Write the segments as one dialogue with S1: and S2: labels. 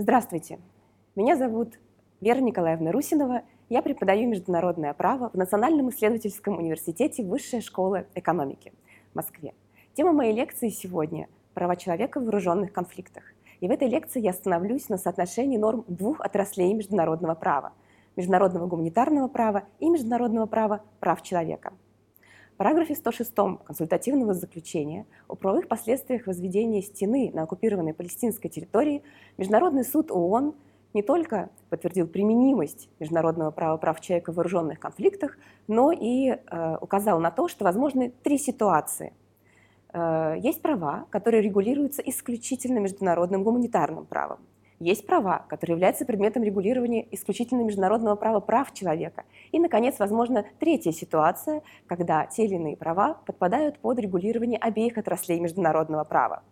S1: Здравствуйте, меня зовут Вера Николаевна Русинова, я преподаю международное право в Национальном исследовательском университете Высшая школа экономики в Москве. Тема моей лекции сегодня – права человека в вооруженных конфликтах. И в этой лекции я остановлюсь на соотношении норм двух отраслей международного права – международного гуманитарного права и международного права прав человека – параграфе 106 консультативного заключения о правовых последствиях возведения стены на оккупированной палестинской территории Международный суд ООН не только подтвердил применимость международного права прав человека в вооруженных конфликтах, но и э, указал на то, что возможны три ситуации. Э, есть права, которые регулируются исключительно международным гуманитарным правом. Есть права, которые являются предметом регулирования исключительно международного права прав человека. И, наконец, возможно, третья ситуация, когда те или иные права подпадают под регулирование обеих отраслей международного права.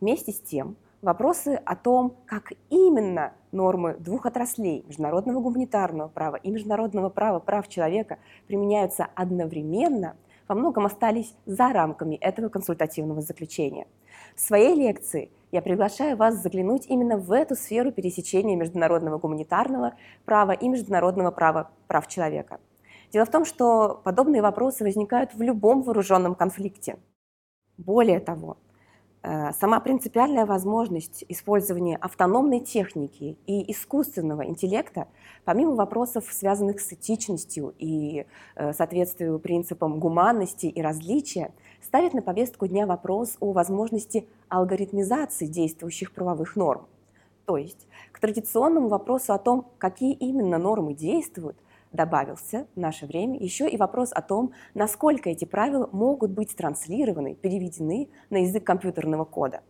S1: Вместе с тем, вопросы о том, как именно нормы двух отраслей международного гуманитарного права и международного права прав человека применяются одновременно, во многом остались за рамками этого консультативного заключения. В своей лекции – я приглашаю вас заглянуть именно в эту сферу пересечения международного гуманитарного права и международного права прав человека. Дело в том, что подобные вопросы возникают в любом вооруженном конфликте. Более того, сама принципиальная возможность использования автономной техники и искусственного интеллекта, помимо вопросов, связанных с этичностью и э, соответствию принципам гуманности и различия, ставит на повестку дня вопрос о возможности алгоритмизации действующих правовых норм. То есть к традиционному вопросу о том, какие именно нормы действуют – добавился в наше время еще и вопрос о том, насколько эти правила могут быть транслированы, переведены на язык компьютерного кода.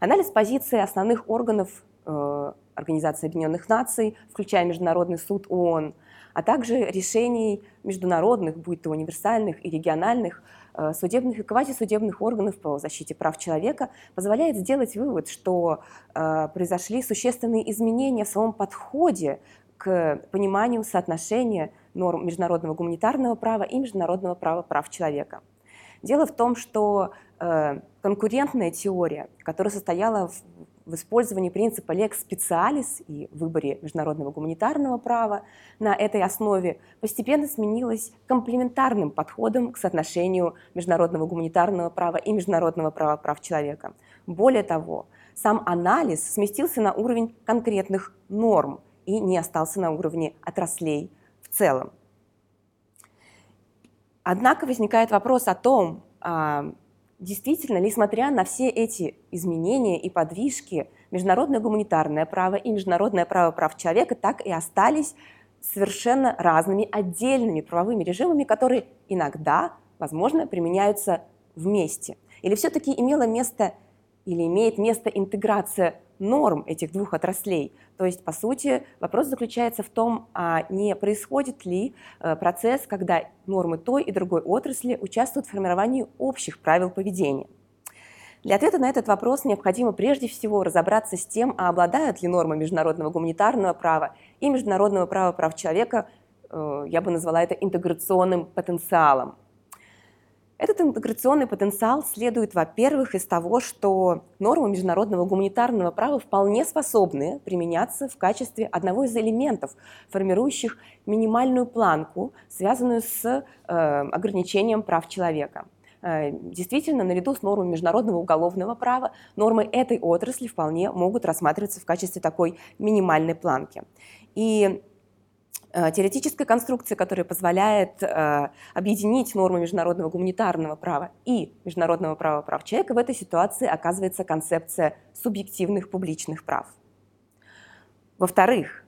S1: Анализ позиции основных органов э, Организации Объединенных Наций, включая Международный суд ООН, а также решений международных, будь то универсальных и региональных, э, судебных и квазисудебных органов по защите прав человека, позволяет сделать вывод, что э, произошли существенные изменения в самом подходе к пониманию соотношения норм международного гуманитарного права и международного права прав человека. Дело в том, что э, конкурентная теория, которая состояла в, в использовании принципа lex specialis и выборе международного гуманитарного права на этой основе, постепенно сменилась комплементарным подходом к соотношению международного гуманитарного права и международного права прав человека. Более того, сам анализ сместился на уровень конкретных норм – и не остался на уровне отраслей в целом. Однако возникает вопрос о том, а, действительно ли, смотря на все эти изменения и подвижки, международное гуманитарное право и международное право прав человека так и остались совершенно разными отдельными правовыми режимами, которые иногда, возможно, применяются вместе. Или все-таки имело место или имеет место интеграция норм этих двух отраслей. То есть, по сути, вопрос заключается в том, а не происходит ли э, процесс, когда нормы той и другой отрасли участвуют в формировании общих правил поведения. Для ответа на этот вопрос необходимо прежде всего разобраться с тем, а обладают ли нормы международного гуманитарного права и международного права прав человека, э, я бы назвала это интеграционным потенциалом. Этот интеграционный потенциал следует, во-первых, из того, что нормы международного гуманитарного права вполне способны применяться в качестве одного из элементов, формирующих минимальную планку, связанную с э, ограничением прав человека. Э, действительно, наряду с нормами международного уголовного права, нормы этой отрасли вполне могут рассматриваться в качестве такой минимальной планки. И теоретической конструкции, которая позволяет э, объединить нормы международного гуманитарного права и международного права прав человека, в этой ситуации оказывается концепция субъективных публичных прав. Во-вторых,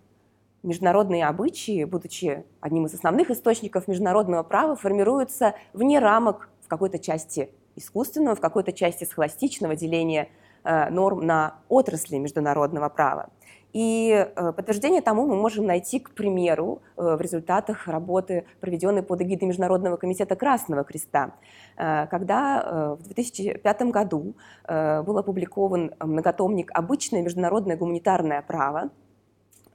S1: международные обычаи, будучи одним из основных источников международного права, формируются вне рамок в какой-то части искусственного, в какой-то части схоластичного деления э, норм на отрасли международного права. И э, подтверждение тому мы можем найти, к примеру, э, в результатах работы, проведенной под эгидой Международного комитета Красного Креста, э, когда в 2005 году был опубликован многотомник «Обычное международное гуманитарное право»,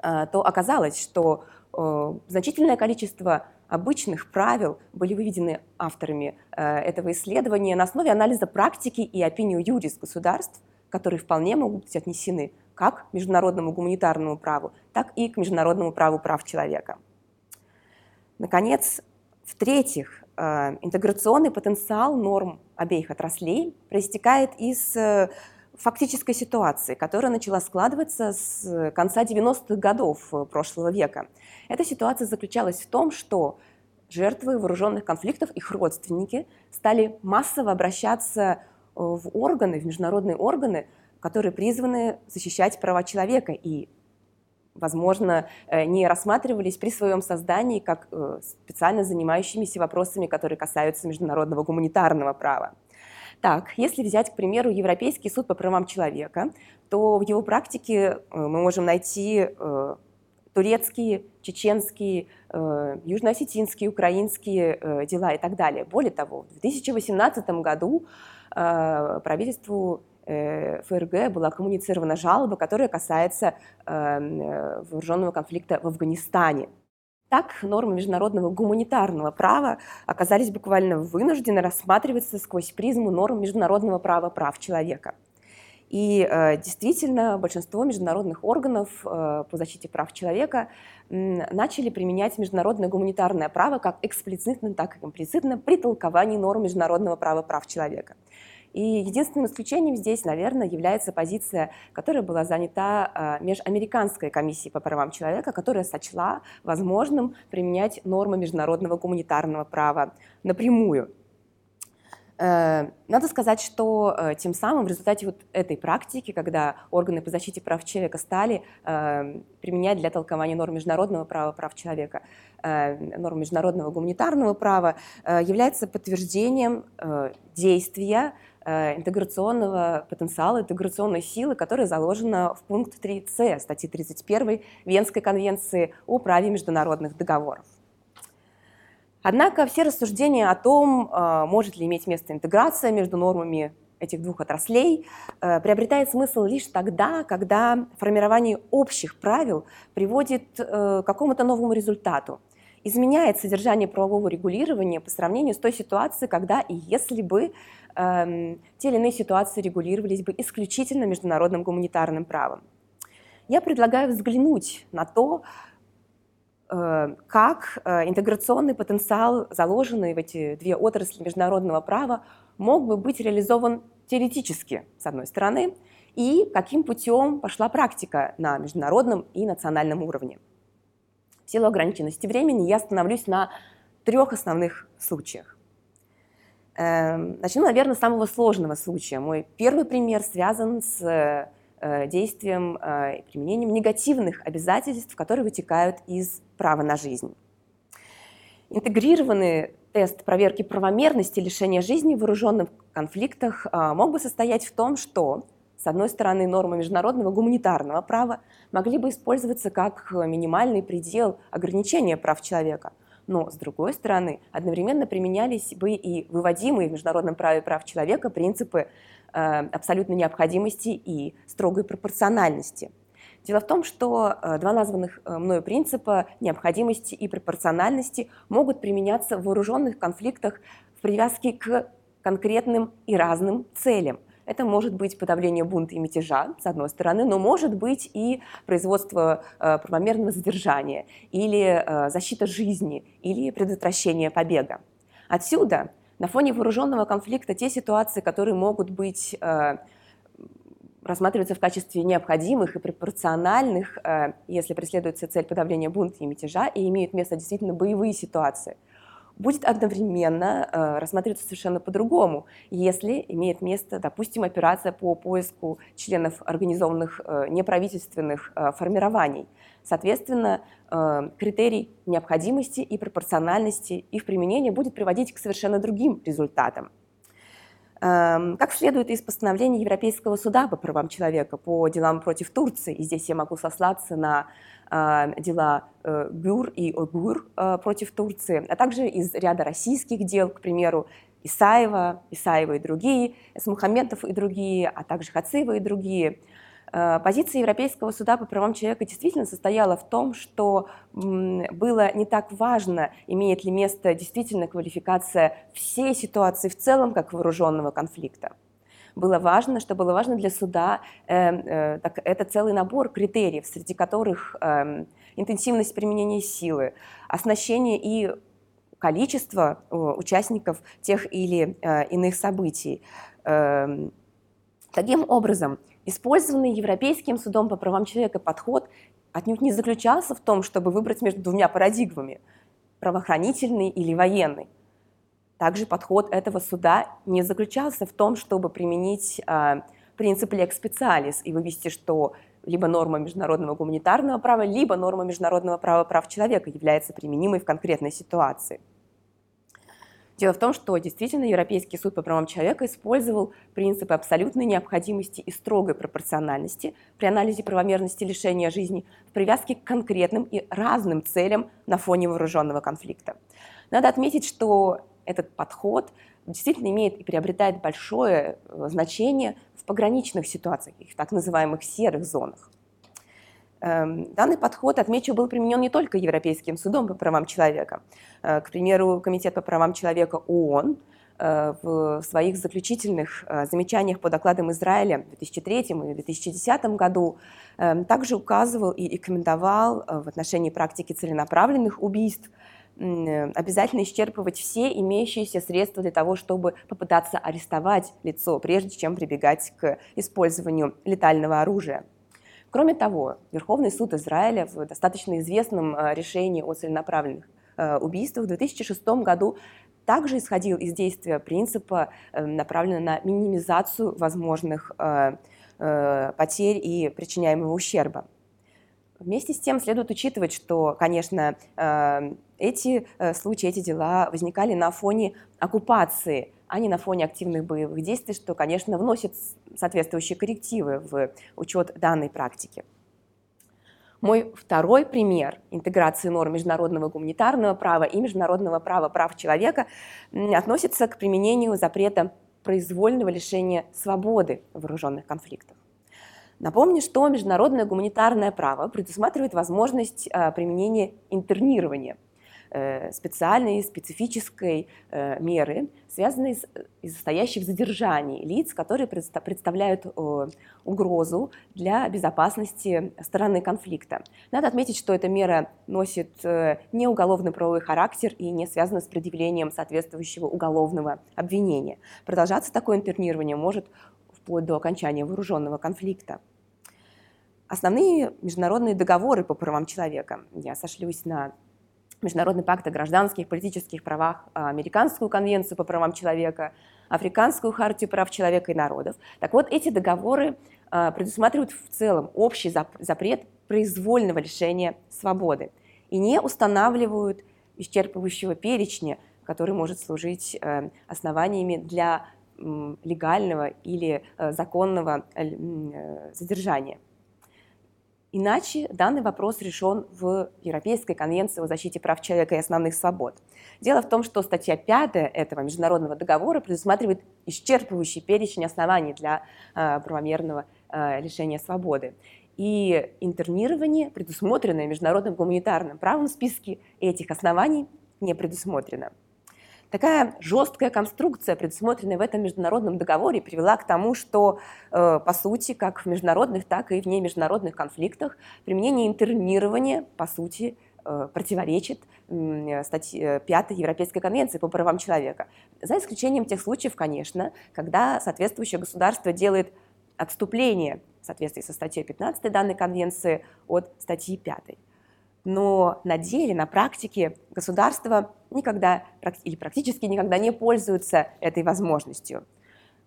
S1: то оказалось, что значительное количество обычных правил были выведены авторами этого исследования на основе анализа практики и опинию юрис государств, которые вполне могут быть отнесены как международному гуманитарному праву, так и к международному праву прав человека. Наконец, в-третьих, э, интеграционный потенциал норм обеих отраслей проистекает из э, фактической ситуации, которая начала складываться с конца 90-х годов прошлого века. Эта ситуация заключалась в том, что жертвы вооруженных конфликтов, их родственники, стали массово обращаться э, в органы, в международные органы, которые призваны защищать права человека и, возможно, э, не рассматривались при своем создании как э, специально занимающимися вопросами, которые касаются международного гуманитарного права. Так, если взять, к примеру, Европейский суд по правам человека, то в его практике мы можем найти турецкие, чеченские, э, южноосетинские, украинские э, дела и так далее. Более того, в 2018 году э, правительству ФРГ была коммуницирована жалоба, которая касается вооруженного конфликта в Афганистане. Так, нормы международного гуманитарного права оказались буквально вынуждены рассматриваться сквозь призму норм международного права прав человека – и э, действительно большинство международных органов э, по защите прав человека начали применять международное гуманитарное право как эксплицитно, так и имплицитно при толковании норм международного права прав человека. И единственным исключением здесь, наверное, является позиция, которая была занята э, Межамериканской комиссией по правам человека, которая сочла возможным применять нормы международного гуманитарного права напрямую. Э, надо сказать, что э, тем самым в результате вот этой практики, когда органы по защите прав человека стали э, применять для толкования норм международного права прав человека, норм международного гуманитарного права, является подтверждением действия интеграционного потенциала, интеграционной силы, которая заложена в пункт 3c статьи 31 Венской конвенции о праве международных договоров. Однако все рассуждения о том, а, может ли иметь место интеграция между нормами этих двух отраслей, э, приобретает смысл лишь тогда, когда формирование общих правил приводит э, к какому-то новому результату, изменяет содержание правового регулирования по сравнению с той ситуацией, когда и если бы эм, те или иные ситуации регулировались бы исключительно международным гуманитарным правом. Я предлагаю взглянуть на то, Э, как э, интеграционный потенциал, заложенный в эти две отрасли международного права, мог бы быть реализован теоретически, с одной стороны, и каким путем пошла практика на международном и национальном уровне. В силу ограниченности времени я остановлюсь на трех основных случаях. Эм, начну, наверное, с самого сложного случая. Мой первый пример связан с Э, действием э, и применением негативных обязательств, которые вытекают из права на жизнь. Интегрированный тест проверки правомерности лишения жизни в вооруженных конфликтах э, мог бы состоять в том, что, с одной стороны, нормы международного гуманитарного права могли бы использоваться как минимальный предел ограничения прав человека, но, с другой стороны, одновременно применялись бы и выводимые в международном праве прав человека принципы Э, абсолютной необходимости и строгой пропорциональности. Дело в том, что э, два названных э, мною принципа необходимости и пропорциональности могут применяться в вооруженных конфликтах в привязке к конкретным и разным целям. Это может быть подавление бунта и мятежа, с одной стороны, но может быть и производство правомерного задержания, или защита жизни, или предотвращение побега. Отсюда на фоне вооруженного конфликта те ситуации, которые могут быть э, рассматриваться в качестве необходимых и пропорциональных, э, если преследуется цель подавления бунта и мятежа, и имеют место действительно боевые ситуации – будет одновременно э, рассматриваться совершенно по-другому, если имеет место, допустим, операция по поиску членов организованных э, неправительственных э, формирований. Соответственно, критерий необходимости и пропорциональности их применения будет приводить к совершенно другим результатам. Эм, как следует из постановления Европейского суда по правам человека по делам против Турции, и здесь я могу сослаться на а, дела э, ГУР и ОГУР э, против Турции, а также из ряда российских дел, к примеру, Исаева, Исаева и другие, Эсмухаметов и другие, а также Хацеева и другие. Э, позиция Европейского суда по правам человека действительно состояла в том, что было не так важно, имеет ли место действительно квалификация всей ситуации в целом как вооруженного конфликта. было важно, что было важно для суда, э, э, так, это целый набор критериев, среди которых э, интенсивность применения силы, оснащение и количество э, участников тех или э, иных событий. Э, таким образом, использованный Европейским судом по правам человека подход отнюдь не заключался в том, чтобы выбрать между двумя парадигмами – правоохранительный или военный. Также подход этого суда не заключался в том, чтобы применить э, принцип lex specialis и вывести, что либо норма международного гуманитарного права, либо норма международного права прав человека является применимой в конкретной ситуации. Дело в том, что действительно Европейский суд по правам человека использовал принципы абсолютной необходимости и строгой пропорциональности при анализе правомерности лишения жизни в привязке к конкретным и разным целям на фоне вооруженного конфликта. Надо отметить, что этот подход действительно имеет и приобретает большое э, значение в пограничных ситуациях, в так называемых серых зонах. Эм, данный подход, отмечу, был применен не только Европейским судом по правам человека. Э, к примеру, Комитет по правам человека ООН э, в своих заключительных э, замечаниях по докладам Израиля в 2003 и 2010 году эм, также указывал и рекомендовал в отношении практики целенаправленных убийств обязательно исчерпывать все имеющиеся средства для того, чтобы попытаться арестовать лицо, прежде чем прибегать к использованию летального оружия. Кроме того, Верховный суд Израиля в достаточно известном э, решении о целенаправленных э, убийствах в 2006 году также исходил из действия принципа, э, направленного на минимизацию возможных потерь и причиняемого ущерба. Вместе с тем следует учитывать, что, конечно, эти случаи, эти дела возникали на фоне оккупации а не на фоне активных боевых действий, что, конечно, вносит соответствующие коррективы в учет данной практики. Мой второй пример интеграции норм международного гуманитарного права и международного права прав человека относится к применению запрета произвольного лишения свободы в вооруженных конфликтах. Напомню, что международное гуманитарное право предусматривает возможность а, применения интернирования – специальной, специфической э, меры, связанной с, из состоящих в задержании лиц, которые представляют угрозу для безопасности стороны конфликта. Надо отметить, что эта мера носит э, не уголовный правовой характер и не связана с предъявлением соответствующего уголовного обвинения. Продолжаться такое интернирование может вплоть до окончания вооруженного конфликта. Основные международные договоры по правам человека, я сошлюсь на Международный пакт о гражданских и политических правах, а, Американскую конвенцию по правам человека, Африканскую хартию прав человека и народов. Так вот, эти договоры а, предусматривают в целом общий запрет произвольного лишения свободы и не устанавливают исчерпывающего перечня, который может служить э, основаниями для легального или э, законного э, задержания. Иначе данный вопрос решен в Европейской конвенции о защите прав человека и основных свобод. Дело в том, что статья 5 этого международного договора предусматривает исчерпывающий перечень оснований для э, правомерного э, лишения свободы. И интернирование, предусмотренное международным гуманитарным правом в списке этих оснований, не предусмотрено. Такая жесткая конструкция, предусмотренная в этом международном договоре, привела к тому, что, э, по сути, как в международных, так и в немеждународных конфликтах, применение интернирования, по сути, э, противоречит статье 5 Европейской конвенции по правам человека. За исключением тех случаев, конечно, когда соответствующее государство делает отступление в соответствии со статьей 15 данной конвенции от статьи 5 но на деле, на практике государство никогда или практически никогда не пользуются этой возможностью.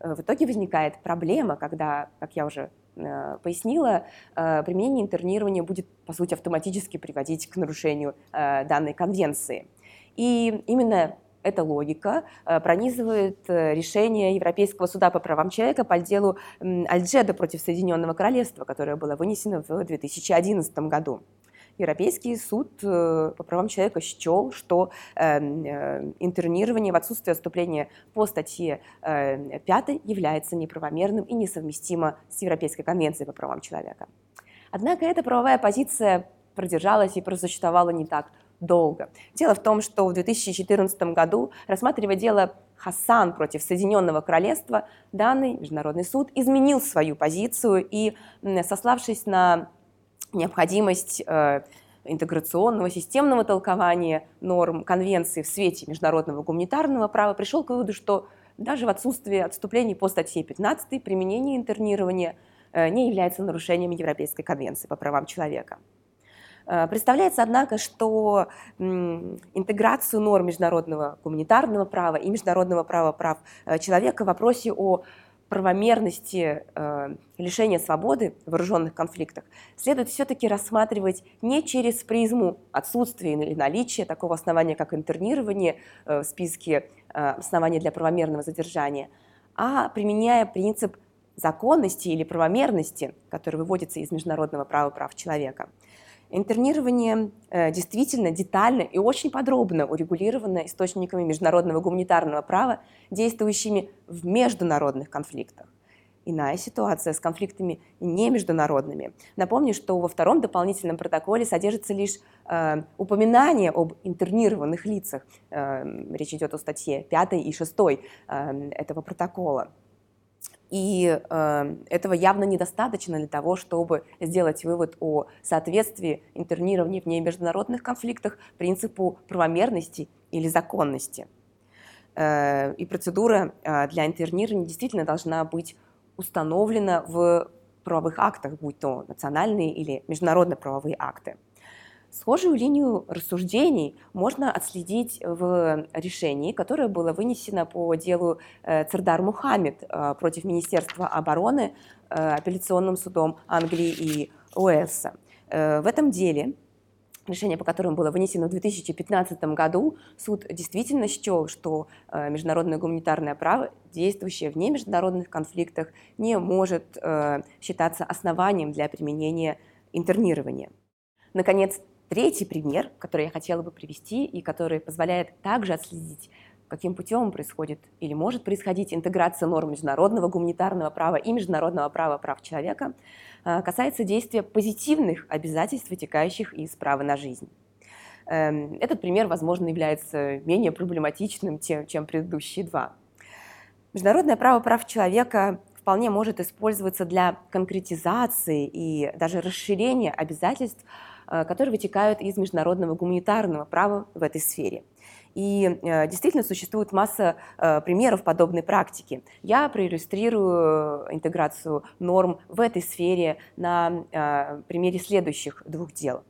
S1: Э, в итоге возникает проблема, когда, как я уже э, пояснила, э, применение интернирования будет, по сути, автоматически приводить к нарушению данной конвенции. И именно эта логика пронизывает решение Европейского суда по правам человека по делу Альджеда против Соединенного Королевства, которое было вынесено в 2011 году. Европейский суд э, по правам человека счел, что эм, э, интернирование в отсутствие отступления по статье 5 э, является неправомерным и несовместимо с Европейской конвенцией по правам человека. Однако эта правовая позиция продержалась и просуществовала не так долго. Дело в том, что в 2014 году, рассматривая дело Хасан против Соединенного Королевства, данный международный суд изменил свою позицию и, сославшись на необходимость э, интеграционного системного толкования норм конвенции в свете международного гуманитарного права, пришел к выводу, что даже в отсутствии отступлений по статье 15 применение интернирования э, не является нарушением Европейской конвенции по правам человека. Э, представляется, однако, что интеграцию норм международного гуманитарного права и международного права прав человека в вопросе о правомерности э, лишения свободы в вооруженных конфликтах следует все-таки рассматривать не через призму отсутствия или наличия такого основания, как интернирование э, в списке э, оснований для правомерного задержания, а применяя принцип законности или правомерности, который выводится из международного права прав человека – Интернирование э, действительно детально и очень подробно урегулировано источниками международного гуманитарного права, действующими в международных конфликтах. Иная ситуация с конфликтами не международными. Напомню, что во втором дополнительном протоколе содержится лишь э, упоминание об интернированных лицах. Э, речь идет о статье 5 и 6 э, этого протокола. И э, этого явно недостаточно для того, чтобы сделать вывод о соответствии интернирования в международных конфликтах принципу правомерности или законности. Э, и процедура э, для интернирования действительно должна быть установлена в правовых актах, будь то национальные или международные правовые акты. Схожую линию рассуждений можно отследить в решении, которое было вынесено по делу э, Цердар Мухаммед э, против Министерства обороны э, апелляционным судом Англии и Уэльса. В этом деле решение по которому было вынесено в 2015 году, суд действительно счел, что международное гуманитарное право, действующее в немеждународных конфликтах, не может считаться основанием для применения интернирования. Наконец, Третий пример, который я хотела бы привести и который позволяет также отследить, каким путем происходит или может происходить интеграция норм международного гуманитарного права и международного права прав человека, а, касается действия позитивных обязательств, вытекающих из права на жизнь. Эм, этот пример, возможно, является менее проблематичным, чем предыдущие два. Международное право прав человека вполне может использоваться для конкретизации и даже расширения обязательств, Э, которые вытекают из международного гуманитарного права в этой сфере. И э, действительно существует масса э, примеров подобной практики. Я проиллюстрирую интеграцию норм в этой сфере на примере следующих двух дел.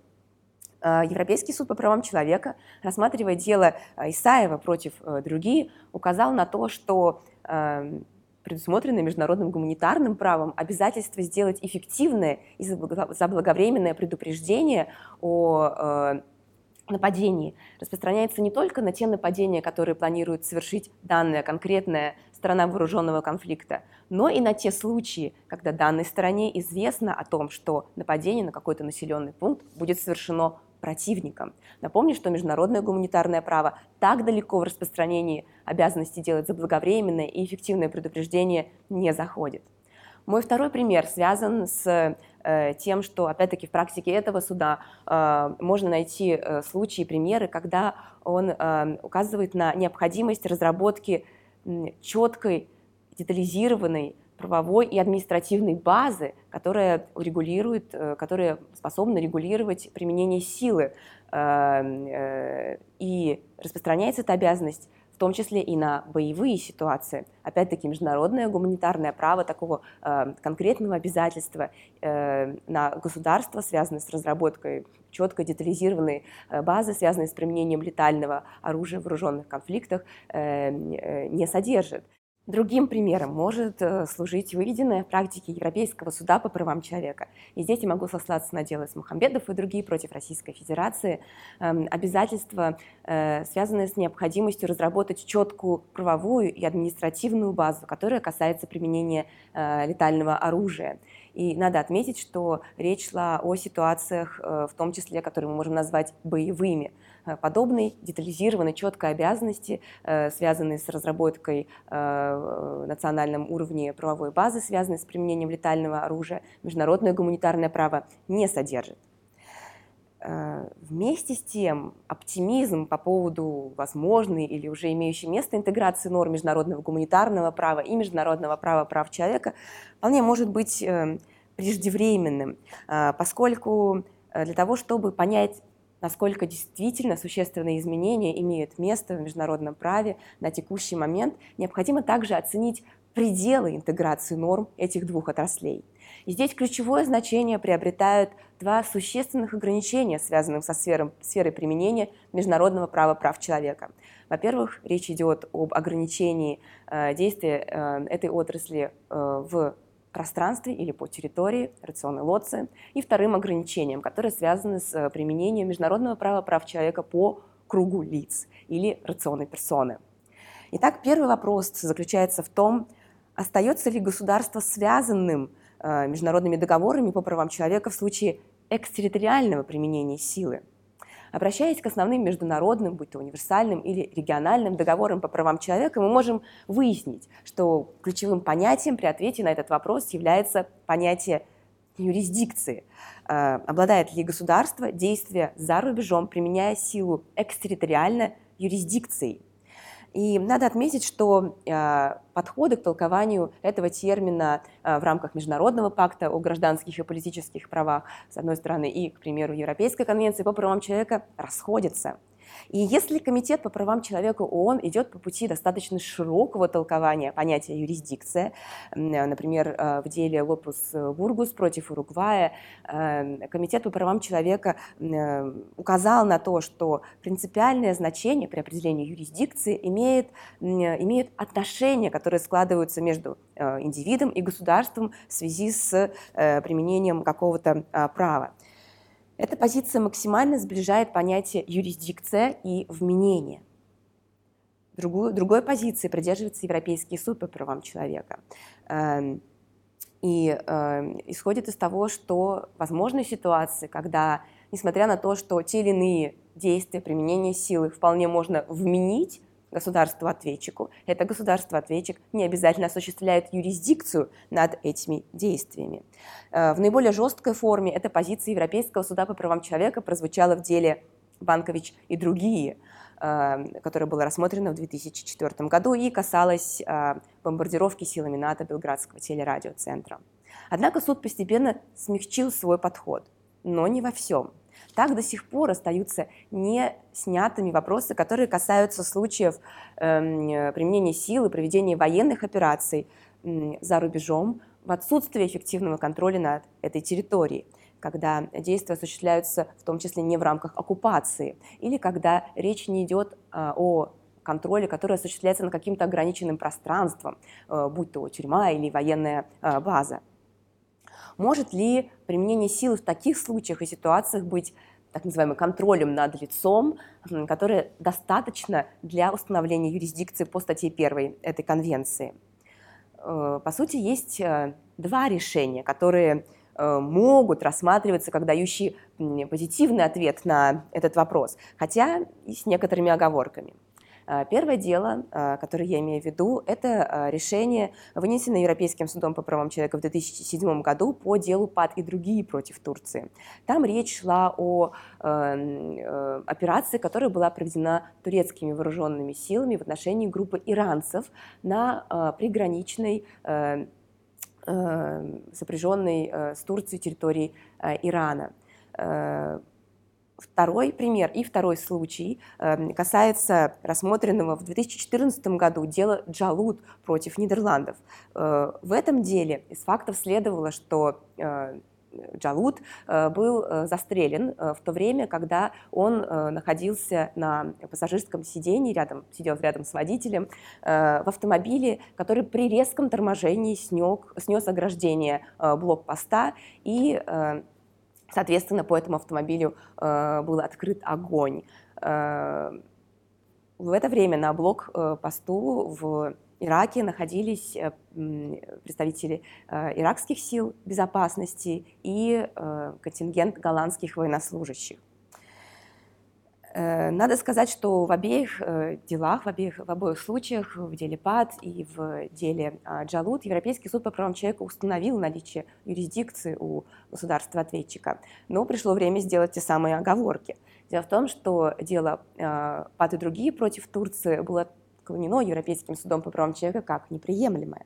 S1: Европейский суд по правам человека, рассматривая дело Исаева против других, указал на то, что предусмотренное международным гуманитарным правом обязательство сделать эффективное и заблаговременное предупреждение о э, нападении. Распространяется не только на те нападения, которые планирует совершить данная конкретная сторона вооруженного конфликта, но и на те случаи, когда данной стороне известно о том, что нападение на какой-то населенный пункт будет совершено противником. Напомню, что международное гуманитарное право так далеко в распространении обязанности делать заблаговременное и эффективное предупреждение не заходит. Мой второй пример связан с э, тем, что, опять-таки, в практике этого суда э, можно найти э, случаи, примеры, когда он э, указывает на необходимость разработки э, четкой, детализированной правовой и административной базы, которая регулирует, э, которая способна регулировать применение силы. Эм, э, и распространяется эта обязанность в том числе и на боевые ситуации. Опять-таки, международное гуманитарное право такого э, конкретного обязательства э, на государство, связанное с разработкой четко детализированной э, базы, связанной с применением летального оружия в вооруженных конфликтах, э, э, не содержит. Другим примером может э, служить выведенная в практике Европейского суда по правам человека. И здесь я могу сослаться на дело с Мухамбедов и другие против Российской Федерации. Эм, обязательства, э, связанные с необходимостью разработать четкую правовую и административную базу, которая касается применения э, летального оружия. И надо отметить, что речь шла о ситуациях, в том числе, которые мы можем назвать боевыми. Э, подобной детализированной, четкой обязанности, э, связанной с разработкой э, национальном уровне правовой базы, связанной с применением летального оружия, международное гуманитарное право не содержит. Вместе с тем, оптимизм по поводу возможной или уже имеющей место интеграции норм международного гуманитарного права и международного права прав человека вполне может быть преждевременным, поскольку для того, чтобы понять, насколько действительно существенные изменения имеют место в международном праве на текущий момент, необходимо также оценить пределы интеграции норм этих двух отраслей. И здесь ключевое значение приобретают два существенных ограничения, связанных со сферой, сферой применения международного права прав человека. Во-первых, речь идет об ограничении э, действия э, этой отрасли э, в пространстве или по территории рационной лоции. И вторым ограничением, которое связано с э, применением международного права прав человека по кругу лиц или рационной персоны. Итак, первый вопрос заключается в том, остается ли государство связанным Э, международными договорами по правам человека в случае экстерриториального применения силы. Обращаясь к основным международным, будь то универсальным или региональным договорам по правам человека, мы можем выяснить, что ключевым понятием при ответе на этот вопрос является понятие юрисдикции. Э, обладает ли государство действия за рубежом, применяя силу экстерриториально юрисдикцией? И надо отметить, что э, подходы к толкованию этого термина э, в рамках Международного пакта о гражданских и политических правах, с одной стороны, и, к примеру, Европейской конвенции по правам человека расходятся. И если Комитет по правам человека ООН идет по пути достаточно широкого толкования понятия юрисдикция, например, э, в деле Лопус Бургус против Уругвая, э, Комитет по правам человека э, указал на то, что принципиальное значение при определении юрисдикции имеет, имеет отношения, которые складываются между индивидом и государством в связи с применением какого-то права. Эта позиция максимально сближает понятие юрисдикция и вменение. Другую, другой позиции придерживается Европейский суд по правам человека. Эм, и э, исходит из того, что возможны ситуации, когда, несмотря на то, что те или иные действия, применения силы вполне можно вменить государству-ответчику, это государство-ответчик не обязательно осуществляет юрисдикцию над этими действиями. Э, в наиболее жесткой форме эта позиция Европейского суда по правам человека прозвучала в деле Банкович и другие, э, которое было рассмотрено в 2004 году и касалось э, бомбардировки силами НАТО Белградского телерадиоцентра. Однако суд постепенно смягчил свой подход, но не во всем – так до сих пор остаются не снятыми вопросы, которые касаются случаев э, применения силы, проведения военных операций э, за рубежом в отсутствии эффективного контроля над этой территорией когда действия осуществляются в том числе не в рамках оккупации, или когда речь не идет э, о контроле, который осуществляется на каким-то ограниченным пространством, э, будь то тюрьма или военная э, база. Может ли применение силы в таких случаях и ситуациях быть так называемым контролем над лицом, которое достаточно для установления юрисдикции по статье 1 этой конвенции. Э, по сути, есть э, два решения, которые э, могут рассматриваться как дающие позитивный ответ на этот вопрос, хотя и с некоторыми оговорками. А, первое дело, а, которое я имею в виду, это а, решение, вынесенное Европейским судом по правам человека в 2007 году по делу ПАД и другие против Турции. Там речь шла о э, операции, которая была проведена турецкими вооруженными силами в отношении группы иранцев на приграничной э, э, сопряженной с Турцией территории Ирана Второй пример и второй случай эм, касается рассмотренного в 2014 году дела Джалут против Нидерландов. Э, в этом деле из фактов следовало, что э, Джалут э, был застрелен в то время, когда он находился на пассажирском сидении, рядом, сидел рядом с водителем, в автомобиле, который при резком торможении снес, снес ограждение блокпоста и Соответственно, по этому автомобилю э, был открыт огонь. Э, в это время на блок-посту в Ираке находились э, представители иракских сил безопасности и контингент голландских военнослужащих. Э, надо сказать, что в обеих э, делах, в обеих, в обоих случаях, в деле ПАД и в деле а, Джалут, Европейский суд по правам человека установил наличие юрисдикции у государства-ответчика. Но пришло время сделать те самые оговорки. Дело в том, что дело а, ПАД и другие против Турции было отклонено Европейским судом по правам человека как неприемлемое.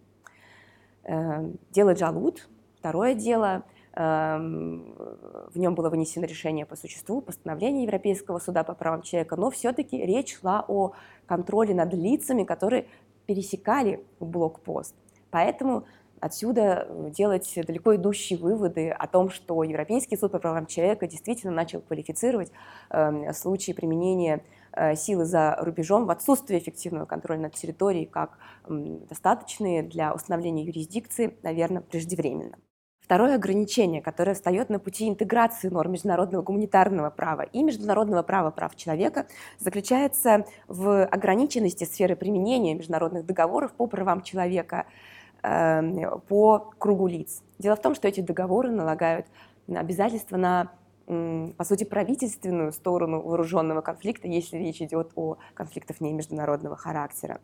S1: Э, дело Джалут, второе дело – в нем было вынесено решение по существу, постановление Европейского суда по правам человека, но все-таки речь шла о контроле над лицами, которые пересекали блокпост. Поэтому отсюда делать далеко идущие выводы о том, что Европейский суд по правам человека действительно начал квалифицировать э, случаи применения э, силы за рубежом в отсутствие эффективного контроля над территорией как э, достаточные для установления юрисдикции, наверное, преждевременно. Второе ограничение, которое встает на пути интеграции норм международного гуманитарного права и международного права прав человека, заключается в ограниченности сферы применения международных договоров по правам человека э, по кругу лиц. Дело в том, что эти договоры налагают обязательства на по сути, правительственную сторону вооруженного конфликта, если речь идет о конфликтах не международного характера.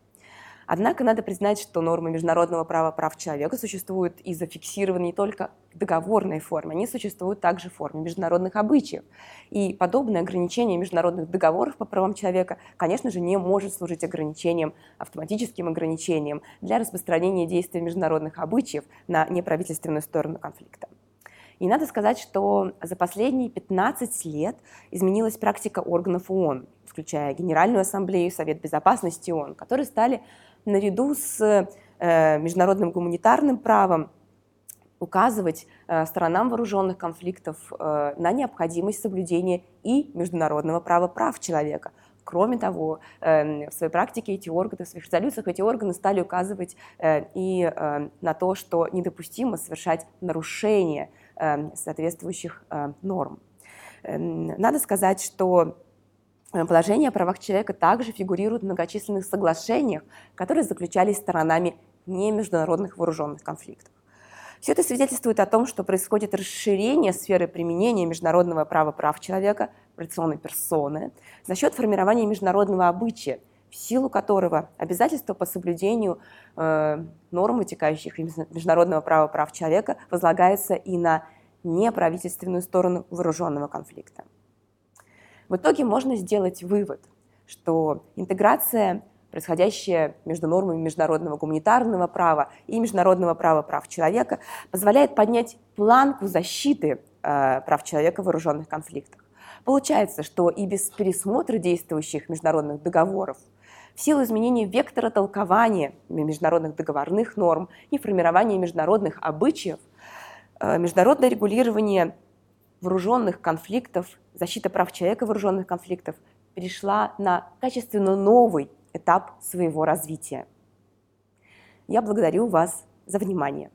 S1: Однако надо признать, что нормы международного права прав человека существуют и зафиксированы не только в договорной форме, они существуют также в форме международных обычаев. И подобное ограничение международных договоров по правам человека, конечно же, не может служить ограничением, автоматическим ограничением для распространения действий международных обычаев на неправительственную сторону конфликта. И надо сказать, что за последние 15 лет изменилась практика органов ООН, включая Генеральную Ассамблею, Совет Безопасности ООН, которые стали наряду с э, международным гуманитарным правом указывать э, сторонам вооруженных конфликтов э, на необходимость соблюдения и международного права прав человека. Кроме того, в своей практике эти органы, в своих резолюциях эти органы стали указывать и на то, что недопустимо совершать нарушения соответствующих норм. Надо сказать, что положение о правах человека также фигурирует в многочисленных соглашениях, которые заключались сторонами не международных вооруженных конфликтов. Все это свидетельствует о том, что происходит расширение сферы применения международного права прав человека операционной персоны за счет формирования международного обычая, в силу которого обязательства по соблюдению э, норм, вытекающих из международного права прав человека, возлагаются и на неправительственную сторону вооруженного конфликта. В итоге можно сделать вывод, что интеграция, происходящая между нормами международного гуманитарного права и международного права прав человека, позволяет поднять планку защиты э, прав человека в вооруженных конфликтах. Получается, что и без пересмотра действующих международных договоров в силу изменения вектора толкования международных договорных норм и формирования международных обычаев, э, международное регулирование вооруженных конфликтов, защита прав человека вооруженных конфликтов перешла на качественно новый этап своего развития. Я благодарю вас за внимание.